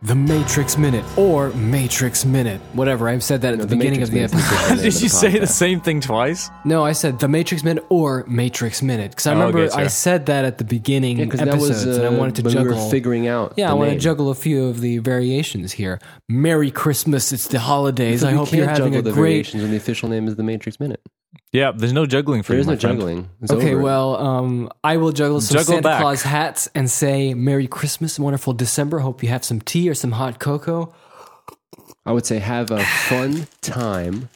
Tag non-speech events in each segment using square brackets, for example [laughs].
The Matrix Minute or Matrix Minute. Whatever. I've said that at No, the, the beginning Matrix of the episode. Did of you the say the same thing twice? No, I said the Matrix Minute or Matrix Minute. Because I Oh, remember okay, I said that at the beginning Yeah, because episodes, that was uh, and I wanted to when juggle. we were figuring out. yeah, the I want to juggle a few of the variations here. Merry Christmas! It's the holidays. I hope you're having juggle a the great. variations when the official name is the Matrix Minute. Yeah, there's no juggling for There you, is no my friend. juggling. It's Okay, over. well, um, I will juggle some Juggle Santa back. Claus hats and say Merry Christmas, wonderful December. Hope you have some tea or some hot cocoa. I would say have a [sighs] fun time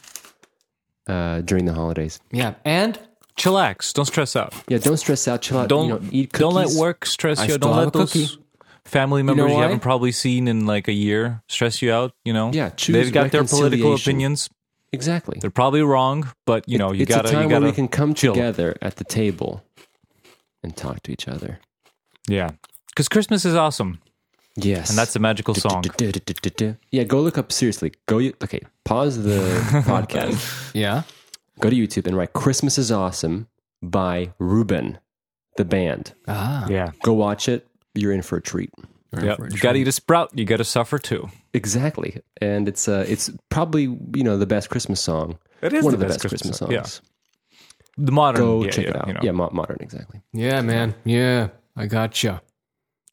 uh, during the holidays. Yeah, and Chillax. Don't stress out. Yeah, don't stress out. Chill out. Don't you know, eat cookies. don't let work stress I you. out. still Don't have let a those cookie. family members you, why? haven't probably seen in like a year stress you out. You know. Yeah, choose They've got their political reconciliation. opinions. Exactly. They're probably wrong, but you know you it's gotta a time you gotta where we can come chill. together at the table and talk to each other. Yeah, because Christmas is awesome, Yes, and that's a magical song. Yeah, go look up seriously. Go. Okay, pause the [laughs] podcast. yeah, Go to YouTube and write "Christmas is Awesome" by Reuben, the band. ah, Yeah, Go watch it. You're in for a treat. Yeah. You gotta eat a sprout. You gotta suffer too. Exactly, and it's uh, it's probably you know the best Christmas song. It is one the of the best best, Christmas Christmas, song, songs. The modern. Go yeah, check yeah, it out. You know. Yeah, modern, exactly. yeah, man, yeah, I gotcha.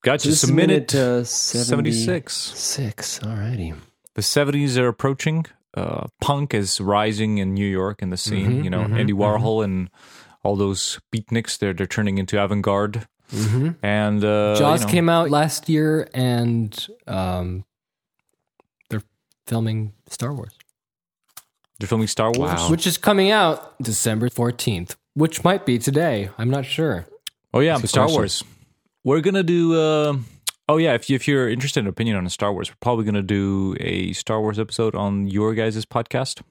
Gotcha. you. This is minute uh, 76. Six. Alrighty. The 70s are approaching. Uh, punk is rising in New York in the scene. Mhm, you know, mhm, Andy Warhol and all those beatniks. They're they're turning into avant garde. Mm-hmm. And uh, Jaws you know, came out last year, and um, they're filming Star Wars, They're filming Star Wars. Wow. which is coming out December fourteenth, which might be today. I'm not sure. Oh yeah, Star question. Wars. We're gonna do. Uh, oh yeah, if you, if you're interested in opinion on Star Wars, we're probably gonna do a Star Wars episode on your guys' podcast.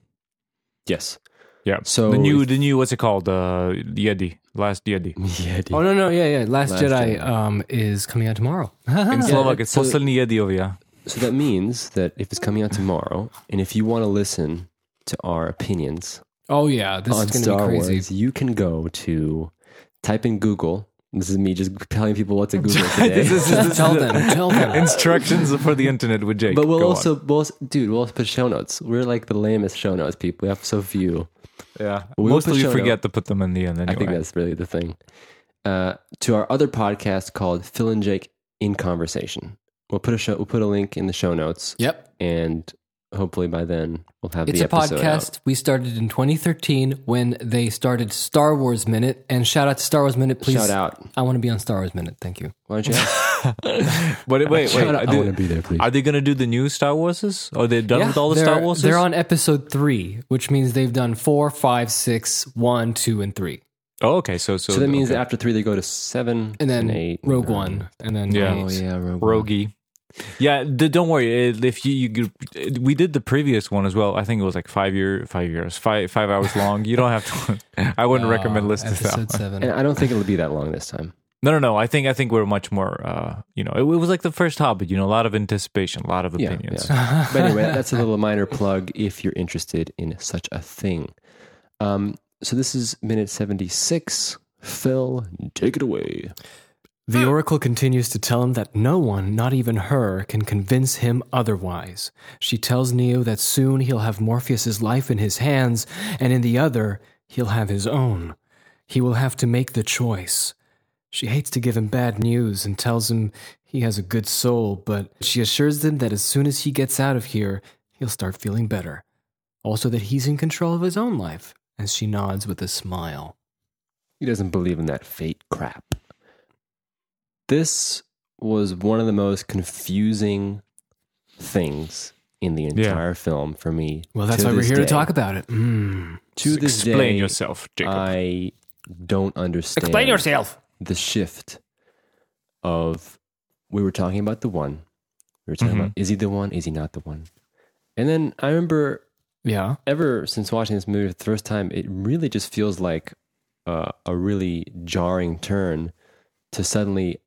Yes. Yeah. So the new if- the new what's it called? Uh, Jedi, Last Jedi. [laughs] Yeah. dude. Oh no, no, yeah, yeah. Last, Last Jedi, Jedi. um, is coming out tomorrow. [laughs] In Slovak, it's so- Poslední Jediovia. So that means that if it's coming out tomorrow, and if you want to listen to our opinions oh yeah, this on is going to Star be crazy. Wars, you can go to type in Google. This is me just telling people what to [laughs] Google today. This tell them, tell them. Instructions for the internet with Jake. but we'll Go also, we'll dude, we'll also put show notes. We're like the lamest show notes people. We have so few. Yeah. we'll Most put of you show forget to put them in the end. Anyway. I think that's really the thing. Uh, to our other podcast called Phil and Jake in Conversation. We'll put a show, we'll put a link in the show notes, Yep, and hopefully by then we'll have it's the a episode podcast out. we started in 2013 when they started Star Wars Minute. And shout out to Star Wars Minute, please. Shout out. I want to be on Star Wars Minute. Thank you. Why don't you? [laughs] Ask? Wait, wait, wait. Shout. Are I they, want to be there, please. are they gonna do the new Star Warses? Are they done with all the Star Warses? They're on episode three, which means they've done four, five, six, one, two, and three, Oh, okay. So, so, So that means okay. after three, they go to seven and then eight, Rogue nine. One, and then Yeah. Oh eight. yeah, Rogue. One. Rogie. Yeah, d- don't worry. If you, you, we did the previous one as well. I think it was like five year, five years, five five hours long. You don't have to. I wouldn't recommend Uh, listening to that. episode one. seven. And I don't think it'll be that long this time. No, no, no. I think I think we're much more. Uh, you know, it, it was like the first Hobbit. You know, a lot of anticipation, a lot of Yeah, opinions. yeah. [laughs] But anyway, that's a little minor plug if you're interested in such a thing. Um, so this is minute seventy-six. Phil, take it away. The hmm. Oracle continues to tell him that no one, not even her, can convince him otherwise. She tells Neo that soon he'll have Morpheus's life in his hands, and in the other, he'll have his own. He will have to make the choice. She hates to give him bad news and tells him he has a good soul, but she assures him that as soon as he gets out of here, he'll start feeling better. Also, that he's in control of his own life, as she nods with a smile. He doesn't believe in that fate crap. This was one of the most confusing things in the entire film for me. Well, that's why we're this here to talk about it. Mm. To this Explain day, yourself, Jacob. I don't understand. Explain yourself. the shift of we were talking about the one. We were talking Mhm. about is he the one? Is he not the one? And then I remember Yeah. ever since watching this movie for the first time, it really just feels like uh, a really jarring turn to suddenly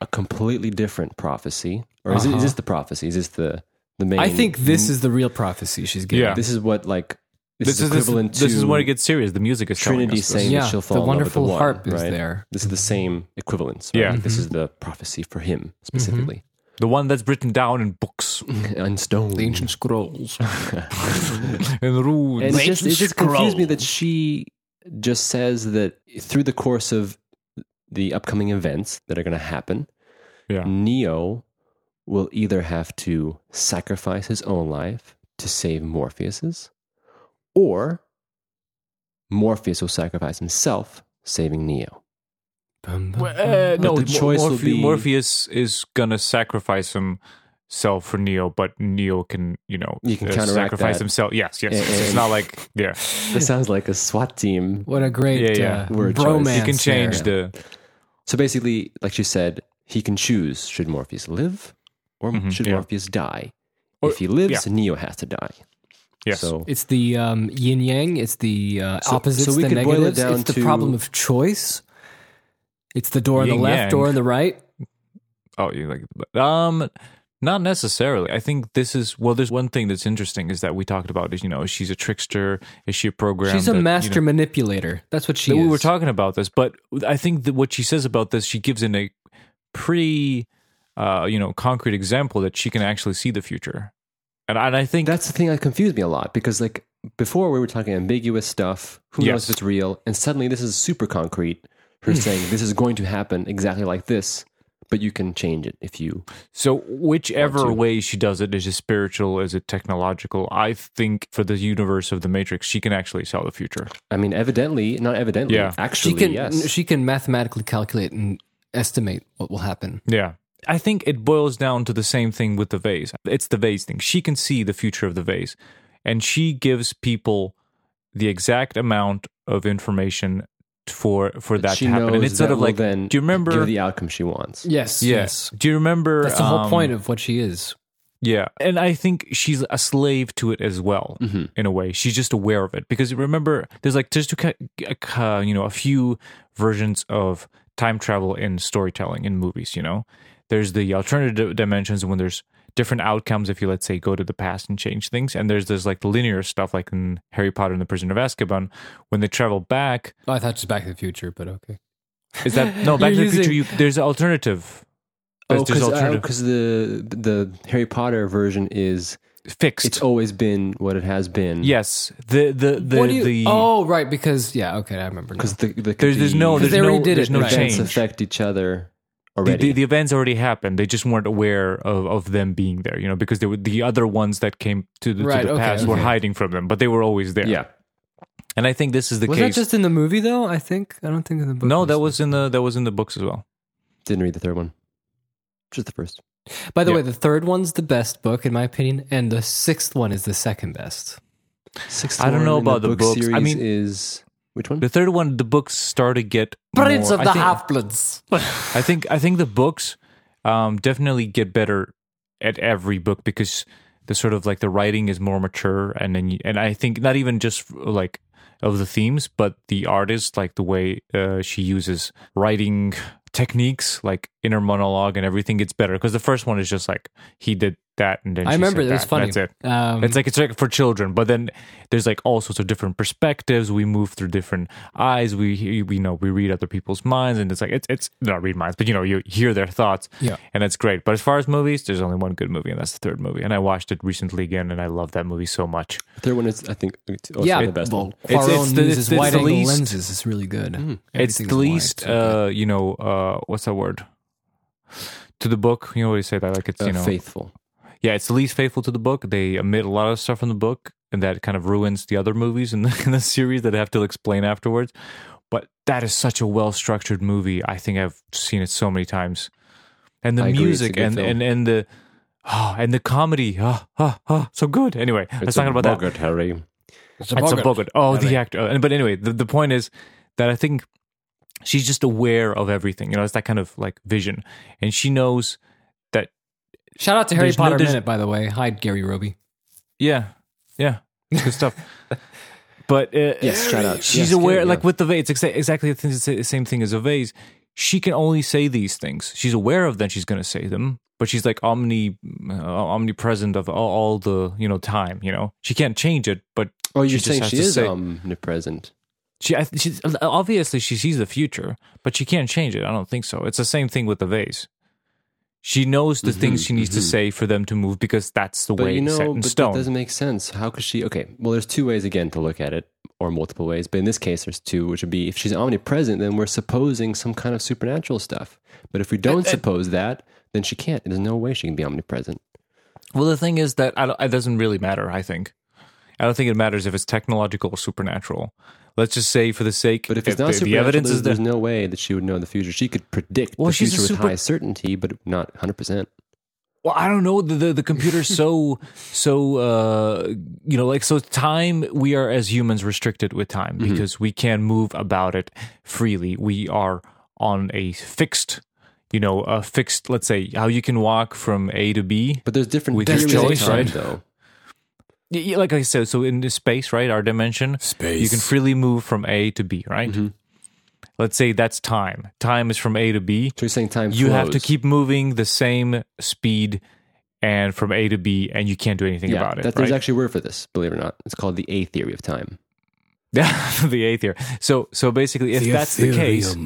a completely different prophecy. Or is, it, is Uh-huh. this the prophecy? Is this the the main? I think this is the real prophecy she's giving. Yeah. this is what like this, this is is this, equivalent this to is when it gets serious. The music is telling Trinity us this. saying Yeah, that she'll the fall in love with wonderful the one, harp is right? there. This is the mm-hmm. same equivalence. Right? Yeah. Like, this is mm-hmm. the prophecy for him specifically. Mm-hmm. the one that's written down in books [laughs] on stone. The ancient scrolls. [laughs] and runes. and it just, it just confused me that she just says that through the course of the upcoming events that are going to happen, yeah. Neo will either have to sacrifice his own life to save Morpheus's, or Morpheus will sacrifice himself, saving Neo. Bum, bum, Well, uh, no, the Mo- choice will be- Morpheus is gonna sacrifice himself for Neo, but Neo can, you know, You can uh, sacrifice that. himself. Yes, yes. And- it's, it's not like yeah, This sounds like a SWAT team. What a great Yeah, yeah. Uh, Word choice. bromance. you can change there. the So basically, like she said, he can choose should Morpheus live or Mhm, should yeah. Morpheus die. Or- if he lives, yeah. Neo has to die. yes. So It's the um, yin yang. It's the uh, So- opposites, so we the could boil it down it's the problem of choice. It's the door on the left, yang. door on the right. Oh, you like um not necessarily. I think this is well there's one thing that's interesting is that we talked about is you know, she's a trickster, is she a program? She's a that, you master know- manipulator. That's what she that is. we were talking about this, but I think that what she says about this, she gives in a pretty uh, you know, concrete example that she can actually see the future. And I, and I think that's the thing that confused me a lot because like before we were talking ambiguous stuff, who knows if it's real, and suddenly this is super concrete. Her Hmm. saying this is going to happen exactly like this, but you can change it if you. So whichever to. way she does it, is it spiritual, is it technological? I think for the universe of the Matrix, she can actually sell the future. I mean, evidently, not evidently, Yeah. actually, she can yes. she can mathematically calculate and estimate what will happen. Yeah. I think it boils down to the same thing with the vase. It's the vase thing. She can see the future of the vase, and she gives people the exact amount of information for for that she to happen. knows And it's sort of like, then do you remember? give the outcome she wants. Yes, yes. Do you remember? That's the whole um, point of what she is. Yeah, and I think she's a slave to it as well, Mhm. in a way. She's just aware of it because remember, there's like just to uh, you know a few versions of time travel in storytelling in movies. You know, there's the alternative dimensions when there's different outcomes if you let's say go to the past and change things, and there's this like linear stuff like in Harry Potter and the Prisoner of Azkaban when they travel back. Oh, I thought just Back to the Future, but okay. Is that no [laughs] Back to the Future? You, there's an alternative. There's, Oh, there's because uh, the the Harry Potter version is fixed. it's always been what it has been. yes, the the the, you? the oh, right, because yeah, okay, I remember. Because the, the there's there's the no 'Cause there's they no did there's it, no right. change. affect each other The, already. the, the events already happened. They just weren't aware of, of them being there, you know, because they were the other ones that came to the, Right, to the okay, past were hiding from them, but they were always there. yeah, and I think this is the was case. that just in the movie though? I think I don't think in the book. no, that was in the that was in the books as well. didn't read the third one, just the first. By the yeah. way, the third one's the best book in my opinion, and the sixth one is the second best. Sixth I don't know in about the book books. I Series mean- is which one? The third one, the books start to get more, I think, Bloods. I think I think the books um, definitely get better at every book because the sort of like the writing is more mature, and then you, and I think not even just like of the themes, but the artist, like the way uh, she uses writing techniques, like inner monologue and everything gets better. Because the first one is just like he did that, and then I she remember said it was that, funny. That's it. Um, It's like it's like for children, but then there's like all sorts of different perspectives. We move through different eyes. We we know we read other people's minds, and it's like it's it's not read minds, but you know you hear their thoughts. Yeah. and it's great. But as far as movies, there's only one good movie, and that's the third movie. And I watched it recently again, and I love that movie so much. The third one is I think it's also yeah, the best well, one. It's- Cuarón it's the- uses it's the wide angle least- lenses. It's really good. Mm. it's Everything's the wide, least, so uh, you know, uh, what's that word? To the book, you know what you say that like it's Uh, you know, faithful. yeah, it's the least faithful to the book. They omit a lot of stuff from the book, and that kind of ruins the other movies in the, [laughs] in the series that I have to explain afterwards. But that is such a well structured movie. I think I've seen it so many times, and the I agree, it's a music good and, film. and and the oh, and the comedy, oh, oh, oh, so good. Anyway, let's talk a about that. Bogart, Harry. It's It's a Bogart. Oh, the actor. Uh, But anyway, the, the point is that I think she's just aware of everything. You know, it's that kind of like vision, and she knows that. Shout out to Harry There's no- Potter Minute, by the way. Hi, Gary Roby. Yeah, yeah, good stuff. [laughs] But uh, Yes, shout out. She's Yes, aware, good, like yeah. with the vase, it's exa- exactly the same thing as a vase. She can only say these things. She's aware of them. She's going to say them, but she's like omni, uh, omnipresent of all, all the you know time. You know, she can't change it, but Oh, She you're just saying has she is say- omnipresent. She, she's obviously she sees the future, but she can't change it. I don't think so. It's the same thing with the vase. She knows the things Mhm, she needs to mhm. say for them to move because that's the But way you it's set know, in but stone. that doesn't make sense. How could she? Okay, well, there's two ways again to look at it, or multiple ways. But in this case, there's two, which would be if she's omnipresent, then we're supposing some kind of supernatural stuff. But if we don't uh, suppose that, then she can't. There's no way she can be omnipresent. Well, the thing is that I don't, it doesn't really matter. I think I don't think it matters if it's technological or supernatural. Let's just say, for the sake, But if it's the, not the supernatural, evidence there's, is there. there's no way that she would know the future. She could predict Well, the she's a future with high certainty, but not 100. percent Well, I don't know. The the, the computer's so [laughs] so uh you know like so time. We are as humans restricted with time Mm-hmm. because we can move about it freely. We are on a fixed. You know, a fixed. Let's say how you can walk from A to B. But there's different With your theories of choice, time, right? Though Y- y- Like I said, so in this space, right, our dimension, Space. you can freely move from A to B, right? Mm-hmm. Let's say that's time. Time is from A to B. so you're saying time. You have to keep moving the same speed and from A to B, and you can't do anything Yeah, about it. that, there's right? actually a word for this. Believe it or not, it's called the A theory of time. Yeah, [laughs] the A theory. So so basically, if that's the case,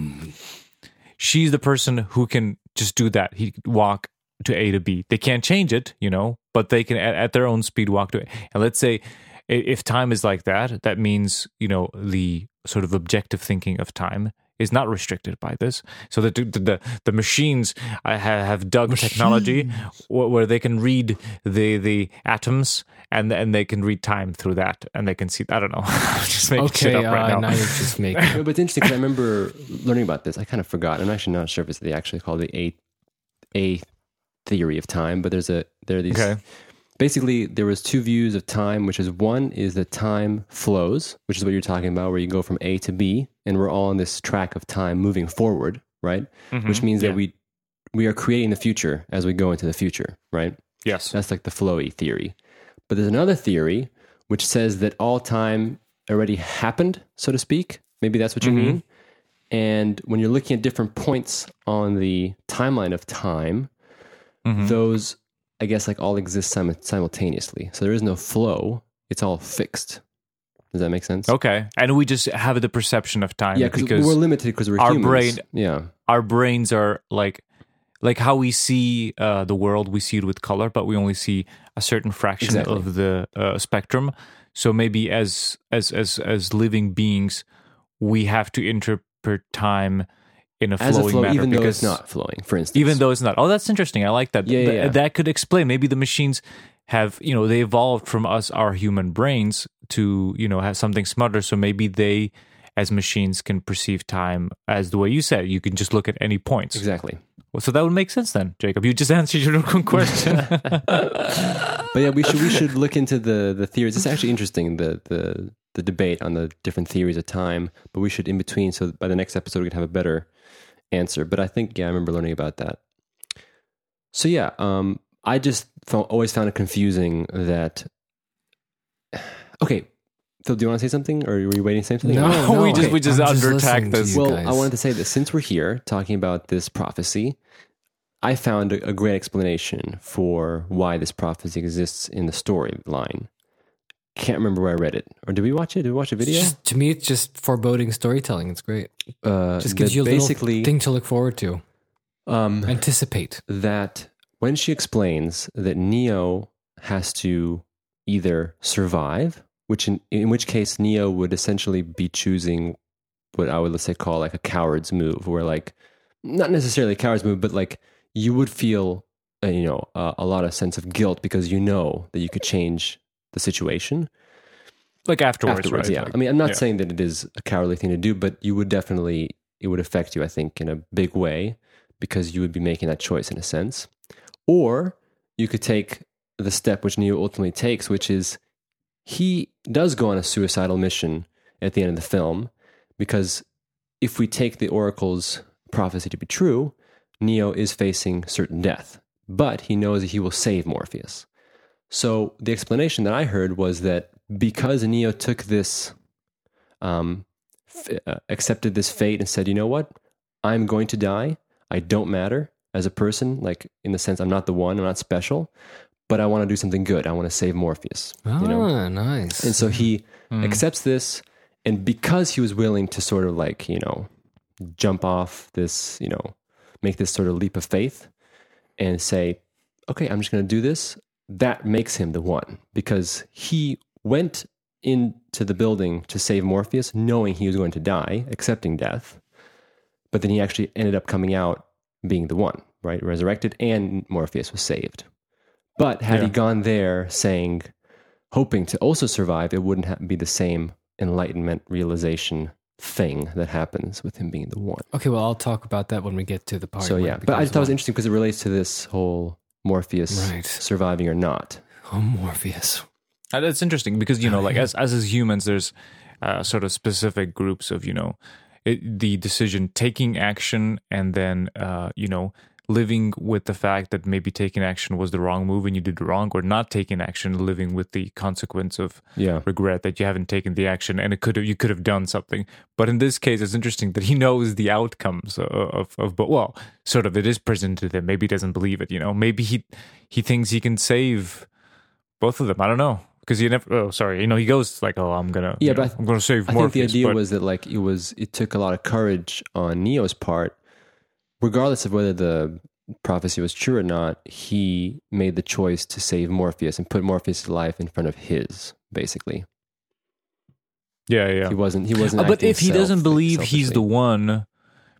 she's the person who can just do that. He could walk to A to B. They can't change it, you know, but they can at, at their own speed walk to it. And let's say if time is like that, that means you know the sort of objective thinking of time is not restricted by this. So the the the, the machines uh, have, have dug technology wh- where they can read the the atoms. And, and they can read time through that, and they can see. I don't know. [laughs] I'm just making shit Okay, up right uh, now. now. you're just [laughs] making. No, but it's interesting because I remember learning about this. I kind of forgot. I'm actually not sure if it's the actually called the A A theory of time, but there's a there are these. Okay. Basically, there was two views of time, which is one is that time flows, which is what you're talking about, where you go from A to B, and we're all on this track of time moving forward, right? Which means Yeah. that we we are creating the future as we go into the future, right? Yes. That's like the flowy theory. But there's another theory which says that all time already happened, so to speak. Maybe that's what you Mm-hmm. mean. And when you're looking at different points on the timeline of time, Mm-hmm. those, I guess, like all exist sim- simultaneously. So there is no flow. It's all fixed. Does that make sense? Okay, and we just have the perception of time Yeah, because we're limited because we're our humans. brain- Yeah. our brains are like like how we see uh, the world. We see it with color, but we only see a certain fraction Exactly. of the uh, spectrum. So maybe as as as as living beings, we have to interpret time in a As a flowing flow, manner even though because it's not flowing, for instance. even though it's not. Oh, that's interesting. I like that. Yeah, yeah, Th- yeah. That could explain. Maybe the machines have, you know, they evolved from us, our human brains, to, you know, have something smarter. So maybe they, as machines, can perceive time as the way you said. You can just look at any points. Exactly. Well, so that would make sense then, Jacob. You just [laughs] answered your own question. [laughs] But yeah, we should we should look into the the theories. It's actually interesting the the the debate on the different theories of time. But we should in between, so by the next episode we could have a better answer. But I think yeah, I remember learning about that. So yeah, um, I just found, always found it confusing that. [sighs] Okay, Phil, do you want to say something, or were you waiting to say something? No, No, no, we just- we just I'm undertacked this. Well, guys. I wanted to say this since we're here talking about this prophecy, I found a, a great explanation for why this prophecy exists in the storyline. Can't remember where I read it, or did we watch it? Did we watch a video? Just, to me, it's just foreboding storytelling. It's great. uh, Just gives you a little basically thing to look forward to. um, Anticipate. that when she explains that Neo has to either survive, which in, in which case Neo would essentially be choosing what I would let's say call like a coward's move, where like not necessarily a coward's move, but like you would feel uh, you know uh, a lot of sense of guilt because you know that you could change the situation like afterwards, afterwards. right? Yeah, Like- I mean I'm not yeah. saying that it is a cowardly thing to do, but you would definitely it would affect you. I think in a big way because you would be making that choice in a sense. Or you could take the step which Neo ultimately takes, which is he does go on a suicidal mission at the end of the film because if we take the Oracle's prophecy to be true, Neo is facing certain death, but he knows that he will save Morpheus. So the explanation that I heard was that because Neo took this, um, f- uh, accepted this fate and said, you know what, I'm going to die. I don't matter as a person, like in the sense I'm not the one, I'm not special, but I want to do something good. I want to save Morpheus. Ah, You know? nice. And so he accepts this, and because he was willing to sort of like you know jump off this, you know, make this sort of leap of faith, and say, okay, I'm just going to do this, that makes him the one because he went into the building to save Morpheus knowing he was going to die, accepting death. But then he actually ended up coming out being the one, right? Resurrected and Morpheus was saved. But had he gone there saying, hoping to also survive, it wouldn't ha- be the same enlightenment realization thing that happens with him being the one. Okay, well, I'll talk about that when we get to the part. So yeah, but I just thought it was interesting because it relates to this whole Morpheus Right. surviving or not. Oh, Morpheus. Uh, That's interesting because you know, like as as as humans, there's uh, sort of specific groups of you know it, the decision taking action and then uh, you know living with the fact that maybe taking action was the wrong move and you did wrong, or not taking action, living with the consequence of Yeah. regret that you haven't taken the action and it could have you could have done something. But in this case, it's interesting that he [laughs] knows the outcomes of of, of but well, sort of it is presented to him. Maybe he doesn't believe it. You know, maybe he he thinks he can save both of them. I don't know because he never. Oh, sorry. You know, he goes like, "Oh, I'm gonna. Yeah, but know, I'm gonna save I think the idea but- was that like it was it took a lot of courage on Neo's part, regardless of whether the prophecy was true or not. He made the choice to save Morpheus and put Morpheus' life in front of his. Basically, yeah, yeah. he wasn't. He wasn't. Uh, but if he self- doesn't believe he's the one,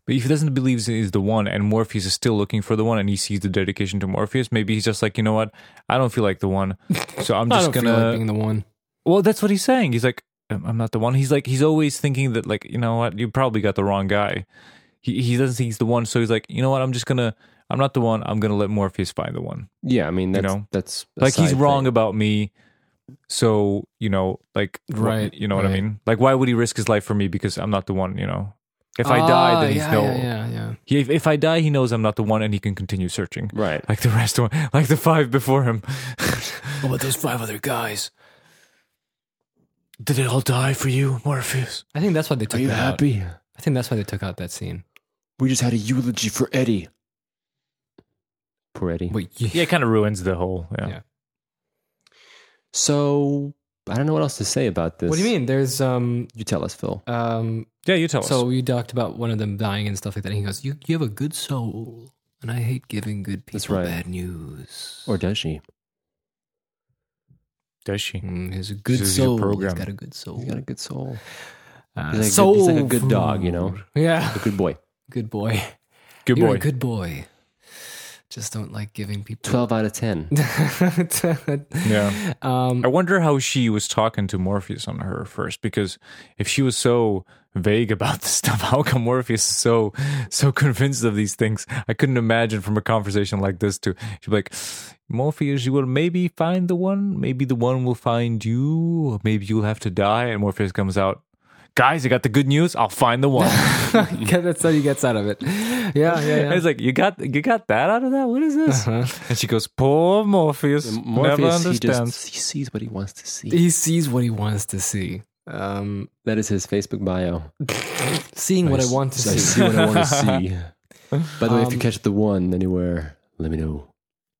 but if he doesn't believe he's the one, and Morpheus is still looking for the one, and he sees the dedication to Morpheus, maybe he's just like, you know what, I don't feel like the one, so I'm [laughs] I just don't gonna. feel like being the one. Well, that's what he's saying. He's like, I'm I'm not the one. He's like, he's always thinking that, like, you know what, you probably got the wrong guy. He he doesn't think he's the one, so he's like, you know what, I'm just gonna, I'm not the one. I'm gonna let Morpheus find the one. Yeah, I mean that's know? that's Like he's side wrong thing. about me, so you know, like, Right, You know what I mean? Like, why would he risk his life for me because I'm not the one? You know, if I die, Ah, then he's yeah, no. Yeah, yeah, yeah. He, if, if I die, he knows I'm not the one, and he can continue searching. right. Like the rest of like the five before him. [laughs] What about those five other guys? Did it all die for you, Morpheus? I think that's why they took Are you that out. happy? I think that's why they took out that scene. We just had a eulogy for Eddie. Poor Eddie. Wait, Yeah, it kind of ruins the whole. Yeah. Yeah. So I don't know what else to say about this. What do you mean? There's um You tell us, Phil. um. Yeah, you tell us. So us. we talked about one of them dying and stuff like that. And he goes, "You you have a good soul, and I hate giving good people That's right. bad news." Or does she? Does she? Mm, he's a good This soul. He's got a good soul. He's got a good soul. Uh, he's like a good- soul he's like a good dog, you know? Yeah, A good boy. Good boy. Good You're boy. a good boy. Just don't like giving people. 12 out of 10. [laughs] Yeah. Um, I wonder how she was talking to Morpheus on her first, because if she was so vague about [laughs] this stuff, how come Morpheus is so so convinced of these things? I couldn't imagine from a conversation like this to she'd be like, Morpheus, you will maybe find the one, maybe the one will find you, maybe you'll have to die. And Morpheus comes out, guys, I got the good news. I'll find the one. [laughs] that's how he gets out of it. Yeah, yeah, And yeah. it's like you got you got that out of that. What is this? Uh-huh. And she goes, "Poor Morpheus, never Morpheus, he understands." just he sees what he wants to see. He sees what he wants to see. Um, That is his Facebook bio. [laughs] seeing what I, s- want to see. I see. see what I want to [laughs] see. By the way, if you Um, catch the one anywhere, let me know.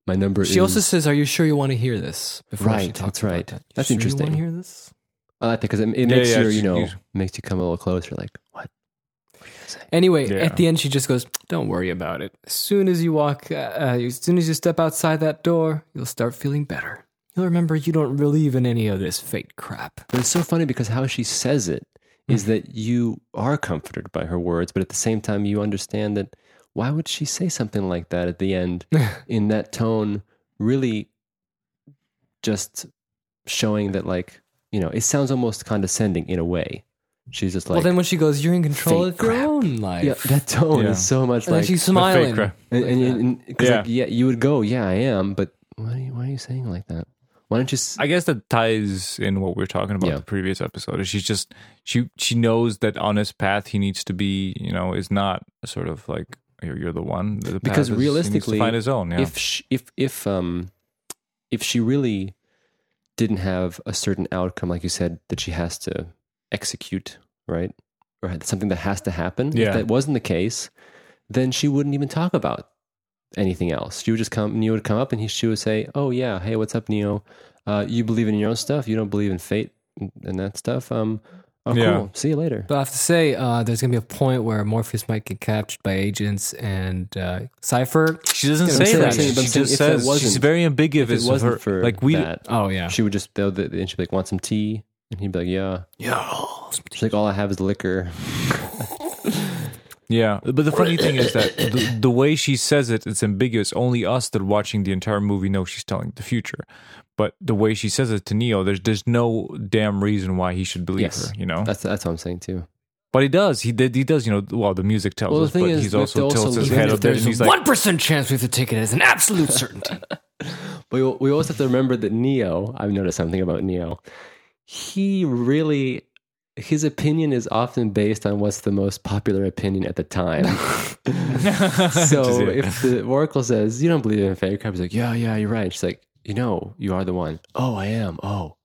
My number She is. also says, "Are you sure you want to hear this?" Before she Right, talks that's about right. that. You That's sure You interesting. want to hear this? I like that because it, it Yeah, makes yeah, you, you know, you- makes you come a little closer. Like, what? What are you gonna say? Anyway, Yeah. at the end, she just goes, "Don't worry about it. As soon as you walk, uh, uh, as soon as you step outside that door, you'll start feeling better. You'll remember you don't believe in any of this fate crap." But it's so funny because how she says it is that you are comforted by her words, but at the same time, you understand that why would she say something like that at the end [laughs] in that tone? Really, just showing that, like, you know, it sounds almost condescending in a way. She's just like, well, then when she goes, "You're in control of your crap. own life," yeah, [laughs] that tone Yeah. is so much and then like, she's [laughs] smiling. crap. and, and, and, because Yeah. like, yeah, you would go, yeah, I am, but why are you, why are you saying it like that? Why don't you? s- I guess that ties in what we were talking about Yeah. the previous episode. Is She's just she she knows that on his path he needs to be, you know, is not sort of like you're, you're the one. The path Because is- he needs to realistically, find his own. Yeah. if she, if if um if she really didn't have a certain outcome like you said that she has to execute right? Or something that has to happen. Yeah. if that wasn't the case then she wouldn't even talk about anything else. She would just come neo would come up and he, she would say oh yeah hey what's up neo? Uh, you believe in your own stuff? You don't believe in fate and- and that stuff? Um Oh, Yeah. cool. See you later. But I have to say, uh, there's gonna be a point where Morpheus might get captured by agents, and uh, Cypher. She doesn't I'm say saying- that. I'm She but I'm just if it says she's wasn't- very If ambiguous. it wasn't her, for like we, that, Oh yeah, she would just, they'll, and she'd be like, want some tea? And he'd be like, yeah. yeah. She's like, all I have is liquor. [laughs] Yeah, but the funny thing is that [coughs] the, the way she says it, it's ambiguous. Only us that are watching the entire movie know she's telling the future. But the way she says it to Neo, there's there's no damn reason why he should believe Yes. her, you know. That's that's what I'm saying too. But he does. He did. He does. You know. Well, the music tells Well, the us, thing but is, he's also to also tilts his head even a if There's and he's a like, one percent chance we have to take it as an absolute [laughs] certainty. But we, we also have to remember that Neo, I've noticed something about Neo. He really, his opinion is often based on what's the most popular opinion at the time. [laughs] so if the Oracle says, You don't believe in fate, Crab's like, Yeah, yeah, you're right. She's like, You know, you are the one. Oh, I am. Oh.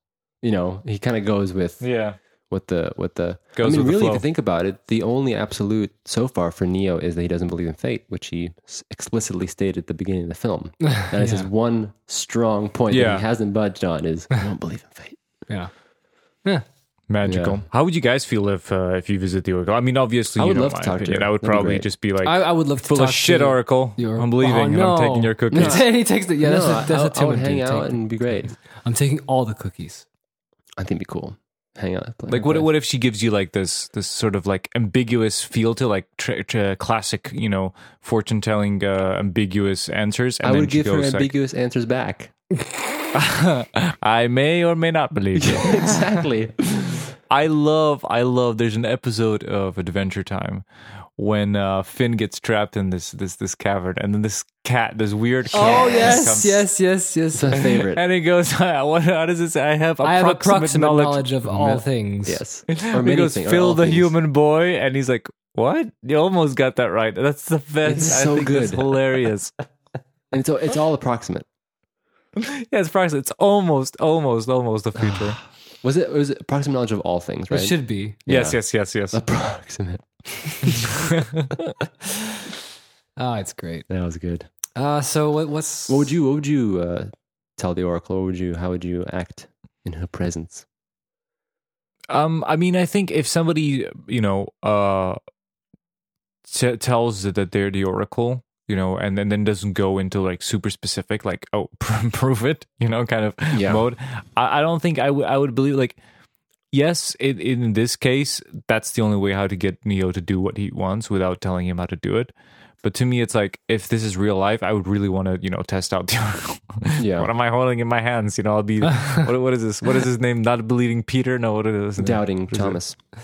You know, he kind of goes with yeah, what the what the Goes I mean really if you think about it the only absolute so far for Neo is that he doesn't believe in fate which he s- explicitly stated at the beginning of the film [laughs] that is his one strong point Yeah. that he hasn't budged on is I don't believe in fate yeah, yeah. Magical. Yeah. How would you guys feel if uh, if you visit the Oracle? I mean, obviously, I you would know love to my talk to opinion. her. I would That'd probably just be like, I, I would love to full talk of shit to Oracle. your- I'm leaving Oh, and. I'm taking your [laughs] cookies. and he takes the yeah. That's a, that's I, a I Tim would would hang out take- and be great I'm taking all the cookies. I think it'd be cool hang out Like what? place. What if she gives you like this this sort of like ambiguous feel to like tr- tr- classic, you know, fortune telling uh, ambiguous answers? And I then would she give her goes like, ambiguous answers back [laughs] I may or may not believe you. [laughs] exactly I love, I love. There's an episode of Adventure Time when uh, Finn gets trapped in this this this cavern, and then this cat, this weird cat. Oh yes, comes- yes, yes, yes. it's my favorite [laughs] And he goes, [laughs] what, how does it say? I have I have approximate, approximate knowledge. knowledge, of all things. yes Or [laughs] or he many goes, things, or the things. human boy, and he's like, what? You almost got that right. That's the best. It's I so think that's good. hilarious. and so it's all approximate yeah, it's probably it's almost, almost, almost the future. [sighs] was it was it approximate knowledge of all things right It should be. Yes, yes, yes, yes. approximate Oh, [laughs] it's great. that was good Uh, so what, what's What would you What would you uh, tell the oracle? What would you How would you act in her presence? Um, I mean, I think if somebody, you know, uh, t- tells that they're the oracle, you know, and then, then doesn't go into like super specific, like oh, [laughs] prove it, you know, kind of Yeah. mode. I, I don't think I would. I would believe like. Yes, it, in this case, that's the only way how to get Neo to do what he wants without telling him how to do it. But to me, it's like if this is real life, I would really want to, you know, test out the. [laughs] Yeah. what am I holding in my hands? You know, I'll be. [laughs] what, what is this? What is his name? Not believing Peter? No, what is his name? Doubting Thomas. it?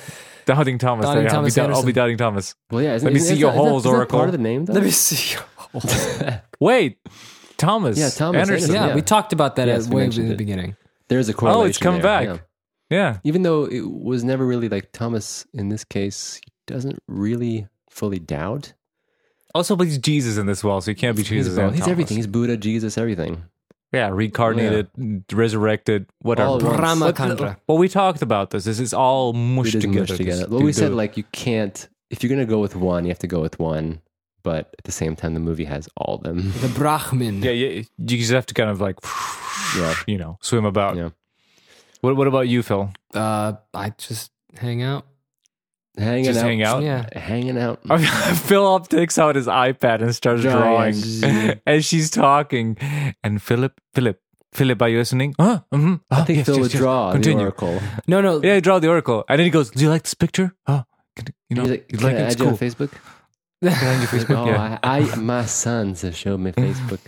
Thomas. Doubting Thomas. Doubting there, I'll, be, dou- I'll be doubting Thomas. Well, yeah. Isn't, Let me isn't- see your that- holes, isn't that Oracle. Part of the name, though. Let me see. [laughs] Wait, Thomas. Yeah, Thomas Anderson. Anderson. yeah, Yeah. we talked about that Yes, at way in the it. beginning. There's a correlation. Oh, it's come there, back. yeah. Yeah. Even though it was never really like Thomas in this case, he doesn't really fully doubt. Also, but he's Jesus in this well, so he can't be Jesus. both. and he's everything. He's Buddha, Jesus, everything. Yeah, reincarnated, resurrected, whatever. All at. Brahma But, well, we talked about this. This is all mushed It is together. mushed together. This- Well, we said the- like you can't. If you're gonna go with one, you have to go with one. But at the same time, the movie has all of them. [laughs] The Brahmin. yeah, yeah, you just have to kind of like, Yeah. you know, swim about. Yeah. What What about you, Phil? Uh, I just hang out. Hanging Just out. hang out. Yeah. Hanging out. [laughs] Philip takes out his iPad and starts Drawing. [laughs] drawing, and she's talking. And Philip, Philip, Philip, are you listening? Huh? Mm-hmm. I think Phil would draw Continue. the oracle. No, no. Yeah, he draw the oracle, and then he goes, "Do you like this picture? Huh? Can, you know, He's like, you can like I it? add It's you cool. on Facebook? Can I add you [laughs] Facebook? oh, yeah. I, I, my sons have showed me Facebook.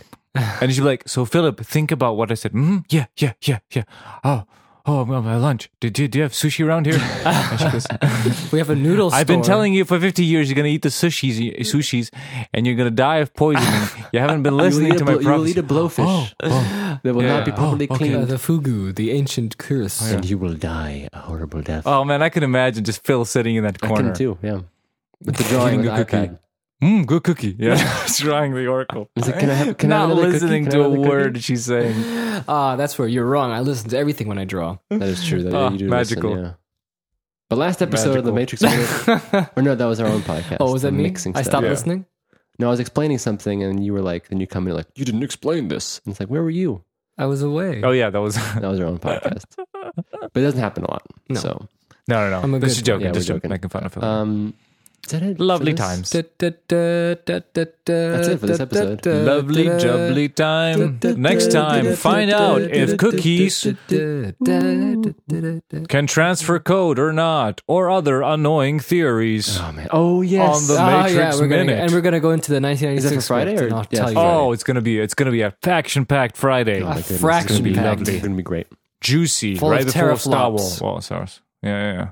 And she'd like, "So Philip, think about what I said. Mm-hmm. Yeah, yeah, yeah, yeah. Oh, oh, well, my lunch. Did you do you have sushi around here?" [laughs] goes, We have a [laughs] noodle I've been telling you for 50 years you're going to eat the sushis, sushis and you're going to die of poisoning. [laughs] you haven't been You will listening to a my blo- you will eat a blowfish Oh, oh. that will Yeah. not be properly Oh, okay. Uh, cleaned. the fugu, the ancient curse. And you will die a horrible death. Oh, man, I can imagine just Phil sitting in that I corner. can too, yeah. With the drawing Eating with the cookie. iPad. Mm, good cookie. Yeah, He's [laughs] drawing the oracle. He's like, can I have, can I have Not another listening cookie? Can to a have another word cookie? she's saying. [laughs] Ah, that's where you're wrong. I listen to everything when I draw. That is true. That Oh, you do magical. Listen, yeah. But last episode of the Matrix, Minute- [laughs] or no, that was our own podcast. oh, was that the me? I stopped Yeah. listening. No, I was explaining something, and you were like, then you come in like, you didn't explain this. And it's like, where were you? I was away. Oh, yeah, that was. That was our own podcast. but it doesn't happen a lot. No. So No, no, I'm no. a This good- is joking. Yeah, just joking. joking. making fun of him. Um, is that it? for Lovely this? times. That's it for this episode. Lovely jubbly time. Next time, find out if cookies can transfer code or not, or other annoying theories. Oh man. Oh yes. On the- Ah, Matrix yeah, we're gonna, Minute. and we're gonna go into the 1996 Is that for Friday script, or- and I'll yeah, tell you. Friday. Oh, it's gonna be it's gonna be a faction packed Friday. Oh my goodness, fraction it's gonna be packed. lovely. It's gonna be great. Juicy, Full right of before Star teraflops. Wars. Well, Star Wars. Yeah, yeah, yeah.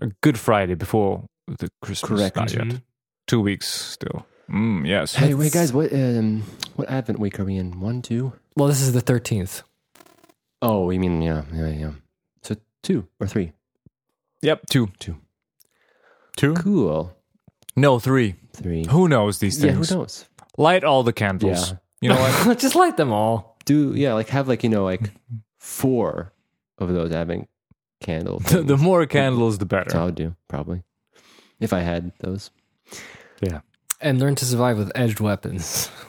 A good Friday before the Christmas. Correct. Not yet. Mhm. Two weeks still. Mm, yes. Hey, wait, guys. What um, what Advent week are we in? One, two? Well, this is the 13th. Oh, you mean yeah, yeah, yeah. So two or three? Yep. Two. Two. Two. Cool. No, three. Three. Who knows these things? Yeah, things? who knows? Light all the candles. Yeah. You know what? [laughs] Just light them all. Do yeah, like have like you know like four of those Advent candle. [laughs] the, the more candles, the That's what I better. would do probably if I had those. Yeah. And learn to survive with edged weapons. [laughs]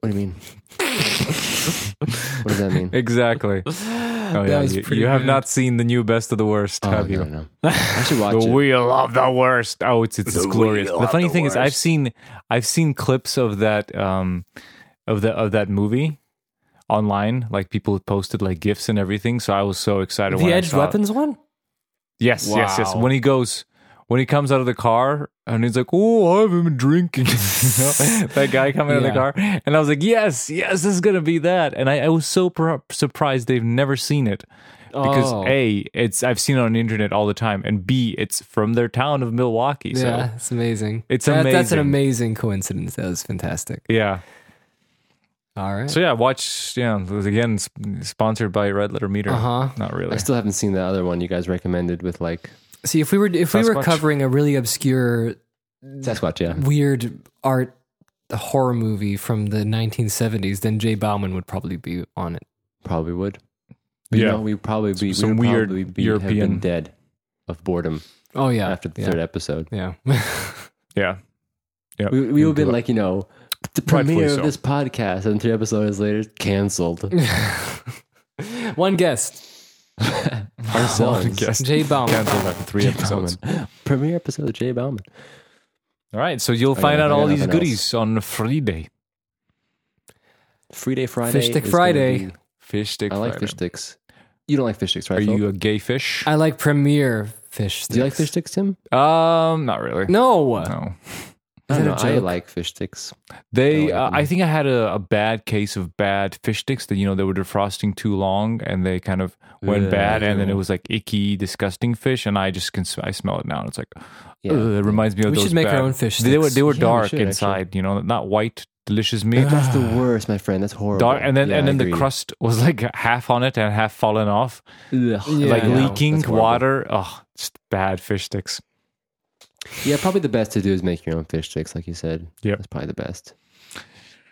What do you mean? what does that mean? Exactly. [laughs] Oh yeah. was You, you have not seen the new Best of the Worst, Oh, have no, you? no. [laughs] I should watch it. the it. wheel of the worst. Oh, it's it's, it's The glorious. The funny the thing is, I've seen I've seen clips of that um of the of that movie online. Like people posted like gifs and everything. So I was so excited. the when I edged saw it. weapons one? Yes, yes, yes. When he goes, when he comes out of the car and he's like, "Oh, I haven't been drinking," [laughs] You know, [laughs] that guy coming out of the car, and I was like, "Yes, yes, this is gonna be that." And I, I was so per- surprised they've never seen it because Oh. a, it's I've seen it on the internet all the time, and b, it's from their town of Milwaukee. So Yeah, it's amazing. It's That- That's an amazing. amazing coincidence. That was fantastic. yeah, All right. so yeah, watch. Yeah, it was again s- sponsored by Red Letter Media. Uh huh. Not really. I still haven't seen the other one you guys recommended with like See, if we were if we were Sasquatch. covering a really obscure, Sasquatch. Yeah. weird art horror movie from the 1970s, then Jay Bauman would probably be on it. Probably would. But, Yeah. You know, we probably be Some we'd weird probably be, have European- been dead of boredom Oh yeah. after the yeah. third episode. Yeah. [laughs] yeah, yeah. We, we would have been like, you know, the Rightfully premiere so. of this podcast, and three episodes later, canceled. [laughs] One guest, [laughs] Ourselves. guess. Jay Bauman. Canceled after three Jay episodes. Bauman. Premiere episode of Jay Bauman. All right, so you'll I find out all these nothing goodies on Friday. Free Day Friday. Fish Stick Friday. gonna be- Fish stick. I like Friday. fish sticks. You don't like fish sticks, right? Are Phil? you a gay fish? I like premiere fish. Do you like sticks. fish sticks, Tim? Um, not really. No. No. [laughs] I Is don't that know. a I joke? like fish sticks. They, I like uh. I think I had a, a bad case of bad fish sticks that you know they were defrosting too long and they kind of went bad and then it was like icky, disgusting fish and I just can I smell it now and it's like Yeah. it reminds me of We those. should make our own fish Sticks. They were sticks. they were Yeah, we dark should, actually. inside, you know, not white delicious meat. That's the [sighs] worst, my friend. That's horrible. Dark, and then Yeah, and then the crust was like half on it and half fallen off, Ugh. Yeah, like I leaking water. Oh, just bad fish sticks. Yeah, probably the best to do is make your own fish sticks, like you said. Yeah, That's probably the best.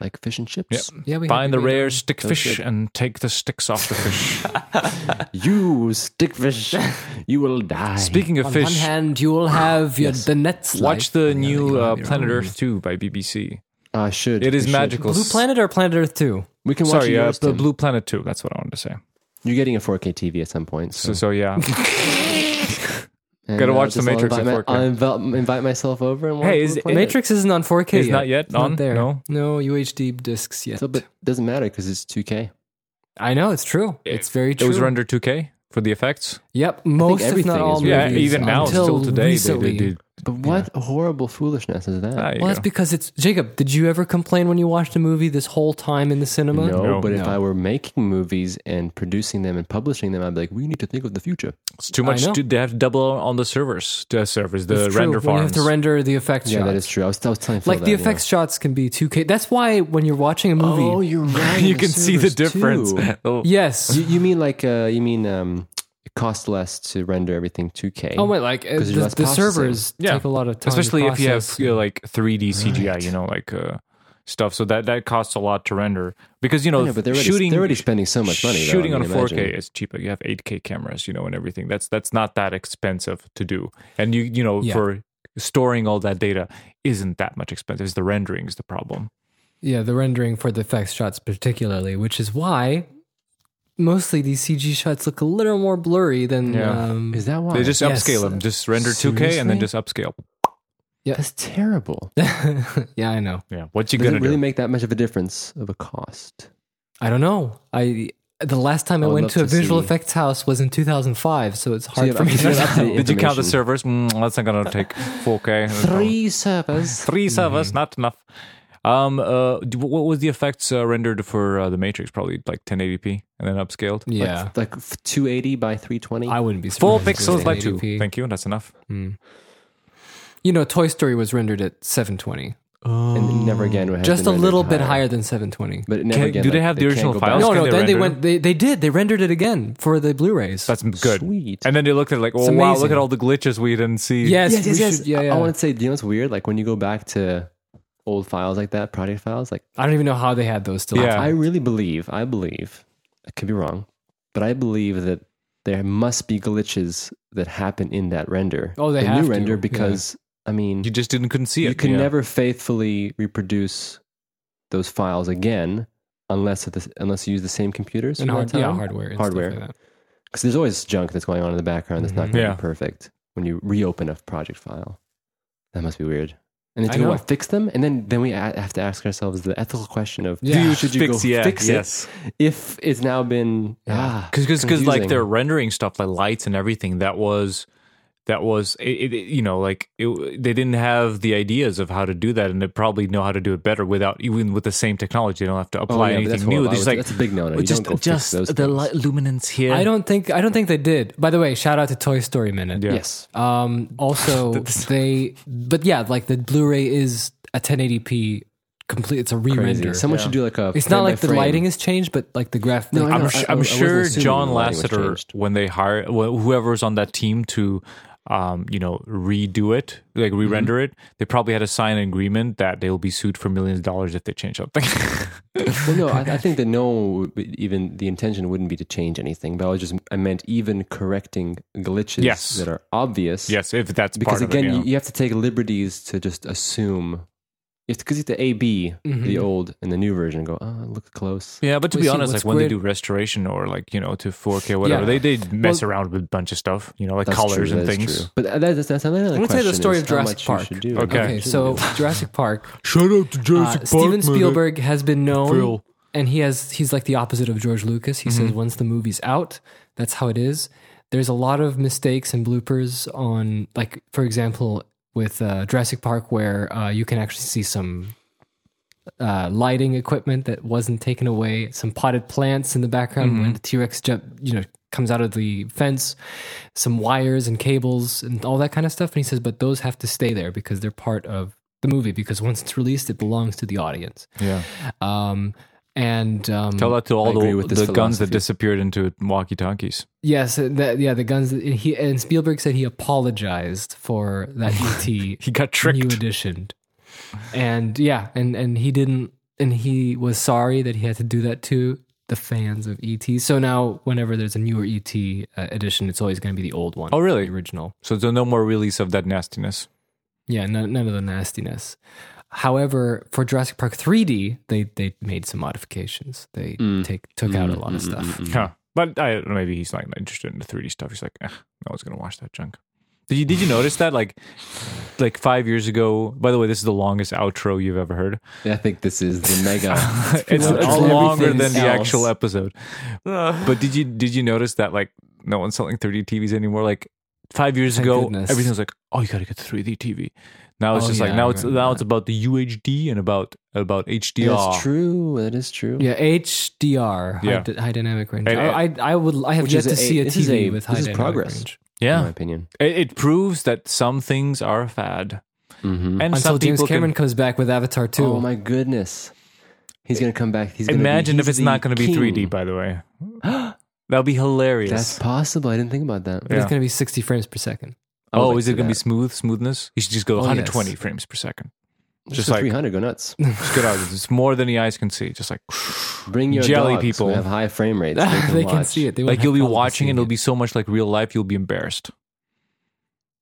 Like fish and chips. Yeah, we Find the we rare stick fish good. and take the sticks off the fish. [laughs] You stick fish, [laughs] you will die. Speaking of fish. On one hand, you will have your, Yes. the nets. watch the On new uh, Planet own. Earth 2 by BBC. I should. It is should. magical. Blue Planet or Planet Earth Two? We can watch Sorry, uh, the Blue Planet 2. That's what I wanted to say. You're getting a 4K TV at some point. So, So, so yeah. [laughs] And, gotta uh, watch The just I'll Matrix at invite, 4K. I'll invite, invite myself over and watch Hey, is it- Planet. Matrix isn't on 4K. It's yet. not yet It's not on? there. No? no UHD discs yet. So, but it doesn't matter because it's 2K. I know it's true. It's very true. It true. was rendered 2K for the effects. Yep, most if everything not all is Yeah, even now, until still today, they, recently. they did. But what horrible foolishness is that? You Well, that's because it's Jacob. Did you ever complain when you watched a movie this whole time in the cinema? no, No. but if I were making movies and producing them and publishing them, I'd be like, we need to think of the future. It's too much. To, they have to double on the servers. The servers, the It's true, render when farms. You have to render the effects Yeah, shots. that is true. I was, I was telling Phil Like that, the yeah. effects shots can be 2K. That's why when you're watching a movie, Oh, you're [laughs] right. you can see the difference. [laughs] Oh. yes. You, you mean like uh, you mean um, it costs less to render everything 2K? oh wait, like uh, 'Cause the, the servers Yeah. take a lot of time. to especially if you have you know, like 3D CGI, Right. you know, like uh, stuff. So that that costs a lot to render because you know I know, but they're already, shooting they're already spending so much money. though, shooting I on mean, 4K imagine. is cheaper. You have 8K cameras, you know, and everything. That's that's not that expensive to do. And you you know Yeah. for storing all that data isn't that much expensive. It's the rendering is the problem. Yeah, the rendering for the effects shots particularly, which is why mostly these CG shots look a little more blurry than. Yeah. Um, Is that why? They just Yes. upscale them. Just render 2K and then just upscale. Yeah. That's terrible. [laughs] yeah, I know. Yeah. What you Does gonna it really do? make that much of a difference of a cost? I don't know. I the last time I, I went to a to visual see- effects house was in 2005, so it's hard you have- for me to have up-to-date know. Did you count the servers? Mm, that's not gonna take 4K. [laughs] Three servers. Three servers, not enough. Um, uh, what was the effects uh, rendered for uh, the Matrix? Probably like 1080p and then upscaled. Yeah, Like, like 280 by 320. I wouldn't be Four surprised. if it pixels by two. Thank you. And that's enough. You know, Toy Story was rendered at 720, and never again. has just a been rendered little bit higher. higher than 720. But never Can- again. do they like, have the can't original go files? No, no. they Then they went. They, they did. They rendered it again for the Blu-rays. That's good. Sweet. And then they looked at it like, oh wow, look at all the glitches we didn't see. yes, yes, yes, we yes. should- yeah, I- yeah. I, want to say, do you know what's weird? Like when you go back to old files like that, project files, like I don't even know how they had those still. Yeah. I really believe, I believe, I could be wrong, but I believe that there must be glitches that happen in that render. Oh, they the have new to, render yeah. because I mean You just didn't couldn't see it. you can Yeah. never faithfully reproduce those files again unless it, unless you use the same computers and from hard, yeah, hardware. And Hardware. Stuff like. Because there's always junk that's going on in the background that's not Mhm. going to Yeah. be perfect when you reopen a project file. That must be weird. And then know. what, fix them, and then then we a- have to ask ourselves the ethical question of: Yeah. do, Should you Fix- go yeah, fix yes. it if it's now been ah, because because like confusing. they're rendering stuff like lights and everything that was that was it, it, you know like it, they didn't have the ideas of how to do that and they probably know how to do it better without even with the same technology they don't have to Oh, apply yeah, anything new it's just like would- that's a big no-no. Just don't go fix just the things. light luminance here I don't think. I don't think they did. By the way, shout out to Toy Story Minute. Yeah. yes, Um, also, [laughs] they, but yeah, like the Blu-ray is a 1080p complete. It's a crazy. re-render. Someone Yeah. should do like a. it's not like the frame. lighting has changed, but like the graph. No, like, I I'm, sh- I- I'm sure John the lighting was Lasseter, when they hire wh- whoever's on that team to, um, you know, redo it, like Mm-hmm. re-render it, they probably had to sign an agreement that they will be sued for millions of dollars if they change something. [laughs] Well, no, I, I think that no, even the intention wouldn't be to change anything. But I was just, I meant even correcting glitches Yes. that are obvious. yes, if that's because part again, of it, you, you have to take liberties to just assume. It's because you have to A B the mm-hmm. old and the new version and go, oh, it looks close. Yeah, but to We be see honest, like what's when they do restoration or like you know to 4K or whatever, Yeah. they they mess around with a bunch of stuff, you know, like colors true, and that is things. true. But uh, that- that's, that's another I'm gonna tell you the story of Jurassic Park. do. Okay. Okay, so [laughs] Jurassic Park. Shout out to Jurassic Uh, Park. Steven Spielberg has been known, Phil. and he has he's like the opposite of George Lucas. He says mm-hmm. once the movie's out, that's how it is. There's a lot of mistakes and bloopers on, like for example, with uh, Jurassic Park, where uh, you can actually see some uh, lighting equipment that wasn't taken away, some potted plants in the background when the T Rex jump, you know, comes out of the fence, some wires and cables and all that kind of stuff. And he says, but those have to stay there because they're part of the movie. Because once it's released, it belongs to the audience. Yeah, Um, and um, tell that to all the, with the guns that disappeared into walkie talkies. yes, that, yeah, the guns. That he and Spielberg said he apologized for that ET [laughs] He got tricked. new edition, and yeah, and and he didn't, and he was sorry that he had to do that to the fans of ET. So now, whenever there's a newer ET uh, edition, it's always going to be the old one. Oh, really? The original. So there's no more release of that nastiness. Yeah, none, none of the nastiness. However, for Jurassic Park 3D, they they made some modifications. They Mm. take took out a Mm, lot of mm, stuff. mm, mm, mm. Huh. But I maybe he's like not interested in the 3D stuff. He's like, eh, no one's gonna watch that junk. Did you did you notice that like like five years ago? By the way, this is the longest outro you've ever heard. I think this is the mega. [laughs] it's much all longer everything than the actual episode. But did you did you notice that like no one's selling 3D TVs anymore? Like five years Thank ago, goodness. everything was like, oh, you got to get the 3D TV. Now it's Oh, just like now it's now that. it's about the UHD and about about HDR. That's true. That is true. Yeah, HDR, high, Yeah. d- high dynamic range. And- I, I I would I have yet to a- see a this is TV a- with high this is dynamic progress. range in my opinion. it, it proves that some things are a fad, hmm and until some James Cameron can. comes back with Avatar 2. Oh my goodness, he's gonna come back. He's gonna Imagine be, if he's it's not going to be 3D. By the way, [gasps] that'll be hilarious. That's possible. I didn't think about that. But yeah. It's going to be 60 frames per second. I would oh, is it going to be smooth smoothness? You should just go Oh, 120 yes. frames per second. Just, Just like 300. Go nuts. [laughs] just get out. It's more than the eyes can see. Just like [laughs] Bring your Jelly dogs people. who have high frame rates. [laughs] They can, they can see it. They like you'll be watching and seeing it'll be so much like real life. You'll be embarrassed.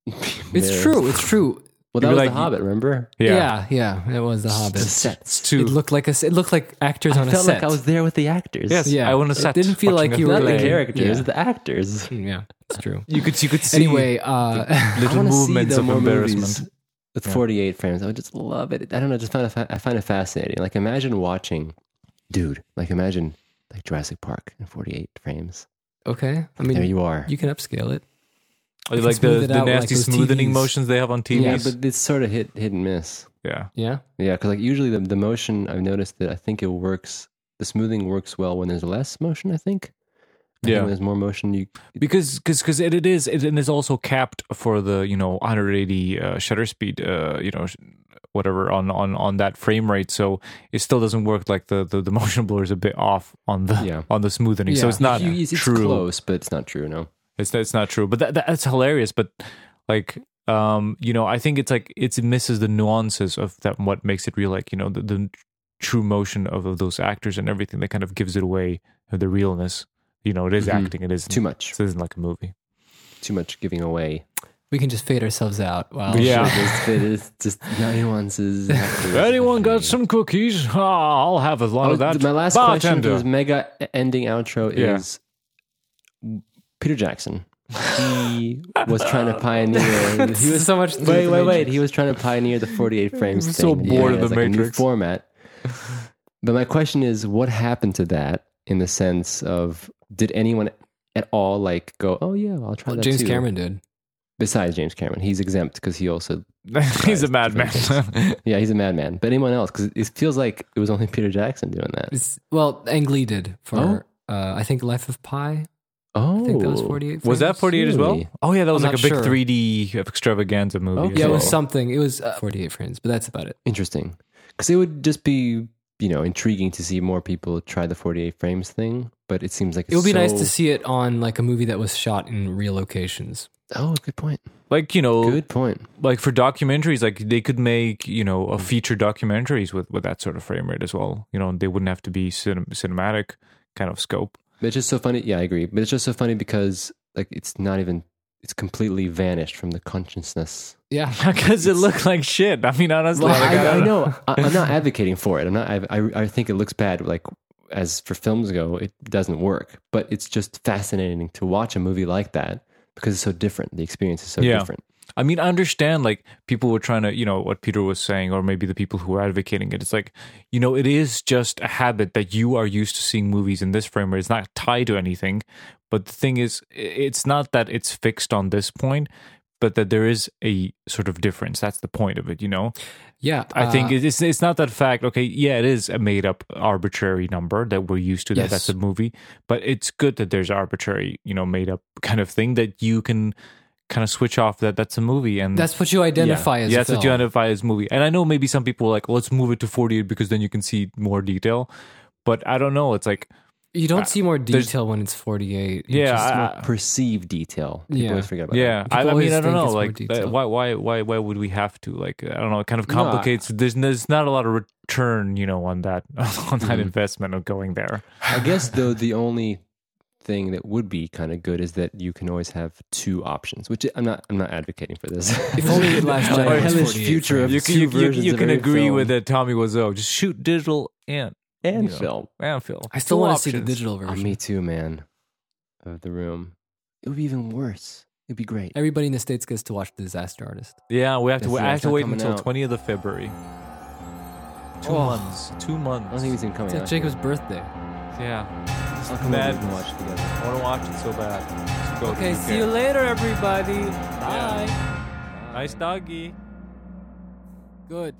It's true. It's true. Well, that was be The Hobbit, remember? Yeah. yeah, it was The Hobbit. The sets. Too. It looked like a. s- It looked like actors I on a side. It felt set. like I was there with the actors. yes, Yeah, I want to it set. didn't feel like you were Not the characters, yeah. the actors. Yeah, it's true. You could you could see Anyway, uh, little [laughs] movements of embarrassment. with Yeah. 48 frames. I would just love it. I don't know. Just find it, I find it fascinating. Like imagine watching, dude. Like imagine like Jurassic Park in 48 frames. okay. I mean there you are. you can upscale it. Like the, the out nasty like, those smoothing TVs. motions they have on TVs. yeah, Yeah, but it's sort of hit hit and miss. yeah. Yeah. Yeah, because like usually the the motion I've noticed that I think it works. The smoothing works well when there's less motion. I think. I think Yeah. When there's more motion, you because because because it, it is it, and it's also capped for the you know 180 uh, shutter speed uh, you know whatever on on on that frame rate so it still doesn't work like the the, the [laughs] motion blur is a bit off on the Yeah. on the smoothing so it's not you, it's true close, but it's not true. No. It's it's not true but that, that's hilarious but like um you know i think it's like it's, it misses the nuances of that what makes it real like you know the, the true motion of, of those actors and everything that kind of gives it away uh, the realness you know it is Mhm. acting it is Too much. it isn't like a movie Too much giving away. We can just fade ourselves out. Wow. Yeah. Sure, there's- there's just nuances. [laughs] Anyone got some cookies? Ah, I'll have a lot Oh, of that. My last Bartender. question was mega ending outro Yeah. Is Peter Jackson. He was trying to pioneer. [laughs] He was so much. to wait, wait, wait. He was trying to pioneer the 48 frames was thing. so bored of the like a new Matrix. format. [laughs] But my question is, what happened to that in the sense of did anyone at all like go, oh yeah, I'll try Well, that James too? Cameron did. Besides James Cameron, he's exempt because he also [laughs] He's a madman. yeah he's a madman. But anyone else because it feels like it was only Peter Jackson doing that. It's, well, Ang Lee did for uh, I think Life of Pi. Oh, I think that was 48. Frames. was that frames. 48 as well? Oh yeah, that was I'm like a big sure. 3D extravaganza movie. Okay. Yeah, it was something. It was uh, 48 frames, but that's about it. Interesting. Because it would just be, you know, intriguing to see more people try the 48 frames thing, but it seems like it's It would be nice to see it on like a movie that was shot in real locations. Oh, good point. Like you know, Good point. like for documentaries, like they could make you know a feature documentaries with with that sort of frame rate as well. You know, they wouldn't have to be cinem- cinematic kind of scope. But it's just so funny. Yeah, I agree. But it's just so funny because, like, it's not even, it's completely vanished from the consciousness. Yeah. [laughs] Because it looked like shit. I mean, honestly, Well, like, I, I don't know. I, I'm not advocating for it. I'm not, I, I, I think it looks bad. Like, as for films go, it doesn't work. But it's just fascinating to watch a movie like that because it's so different. The experience is so Yeah. different. I mean, I understand like people were trying to, you know, what Peter was saying, or maybe the people who were advocating it. It's like, you know, it is just a habit that you are used to seeing movies in this frame rate. It's not tied to anything. But the thing is, it's not that it's fixed on this point, but that there is a sort of difference. That's the point of it, you know? Yeah. I think uh, it's it's not that fact. Okay, yeah, it is a made up arbitrary number that we're used to. That that's a movie, but it's good that there's arbitrary, you know, made up kind of thing that you can kind of switch off that that's a movie and that's what you identify yeah, as yeah, a that's what you identify as movie. And I know maybe some people are like, well, let's move it to 48 because then you can see more detail. But I don't know. It's like, You don't Uh, see more detail when it's 48. You yeah, just- I- Perceived detail. People Yeah. always forget about yeah. that. I, I mean, I don't know. Like, uh, why, why, why, why would we have to? Like, I don't know. It kind of No, I- complicates. there's, there's not a lot of return, you know, on that, [laughs] on that Mhm. investment of going there. I guess though the only thing that would be kind of good is that you can always have two options, which I'm not. I'm not advocating for this. [laughs] If only the Last [laughs] Like, Jedi was hellish 48 future of frames. You can, two you, you, versions you of can agree film with it, Tommy Wiseau. Just shoot digital and and you know, film. and film. I still Two want to see the options. digital Oh, version. me too, man. Of the room, it would be even worse. It'd be great. Everybody in the States gets to watch The Disaster Artist. Yeah, we have to. Yes, I have to wait until out. 20th of February. Two Oh. months. Two months. I don't think it's even coming It's out. like Jacob's birthday. Yeah, I'll come Madness. and watch it together. I want to watch it so bad. Okay, see you later, everybody. Yeah. Bye. Nice doggy. Good.